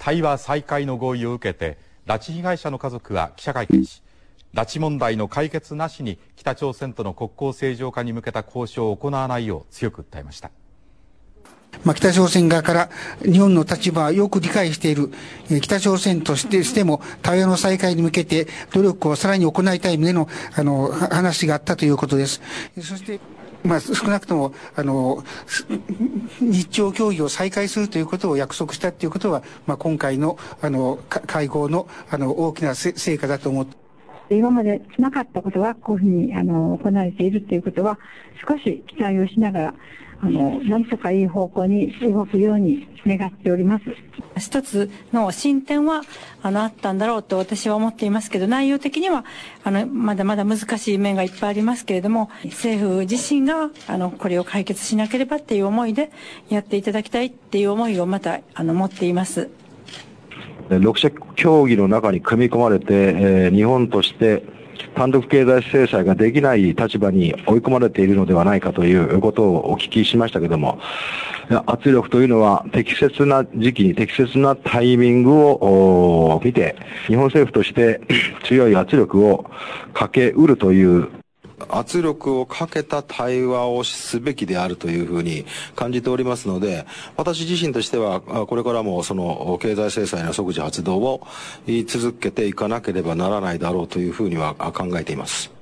対話再開の合意を受けて拉致被害者の家族は記者会見し拉致問題の解決なしに北朝鮮との国交正常化に向けた交渉を行わないよう強く訴えました。まあ、北朝鮮側から日本の立場はよく理解している、え、北朝鮮としてしても対話の再開に向けて努力をさらに行いたい旨のあの話があったということです。そしてまあ、少なくとも、あの、日朝協議を再開するということを約束したということは、まあ、今回の、あの、会合の、あの、大きな成果だと思って。今までなかったことがこういうふうにあの行われているということは少し期待をしながらあの、なんとかいい方向に動くように願っております。一つの進展は、あの、あったんだろうと私は思っていますけど、内容的には、あの、まだまだ難しい面がいっぱいありますけれども、政府自身が、あの、これを解決しなければっていう思いでやっていただきたいっていう思いをまた、あの、持っています。6者協議の中に組み込まれて、え、日本として単独経済制裁ができない立場に追い込まれているのではないかということをお聞きしましたけども、圧力というのは適切な時期に適切なタイミングを見て、日本政府として 強い圧力をかけうるという圧力をかけた対話をすべきであるというふうに感じておりますので、私自身としては、これからもその経済制裁の即時発動を言い続けていかなければならないだろうというふうには考えています。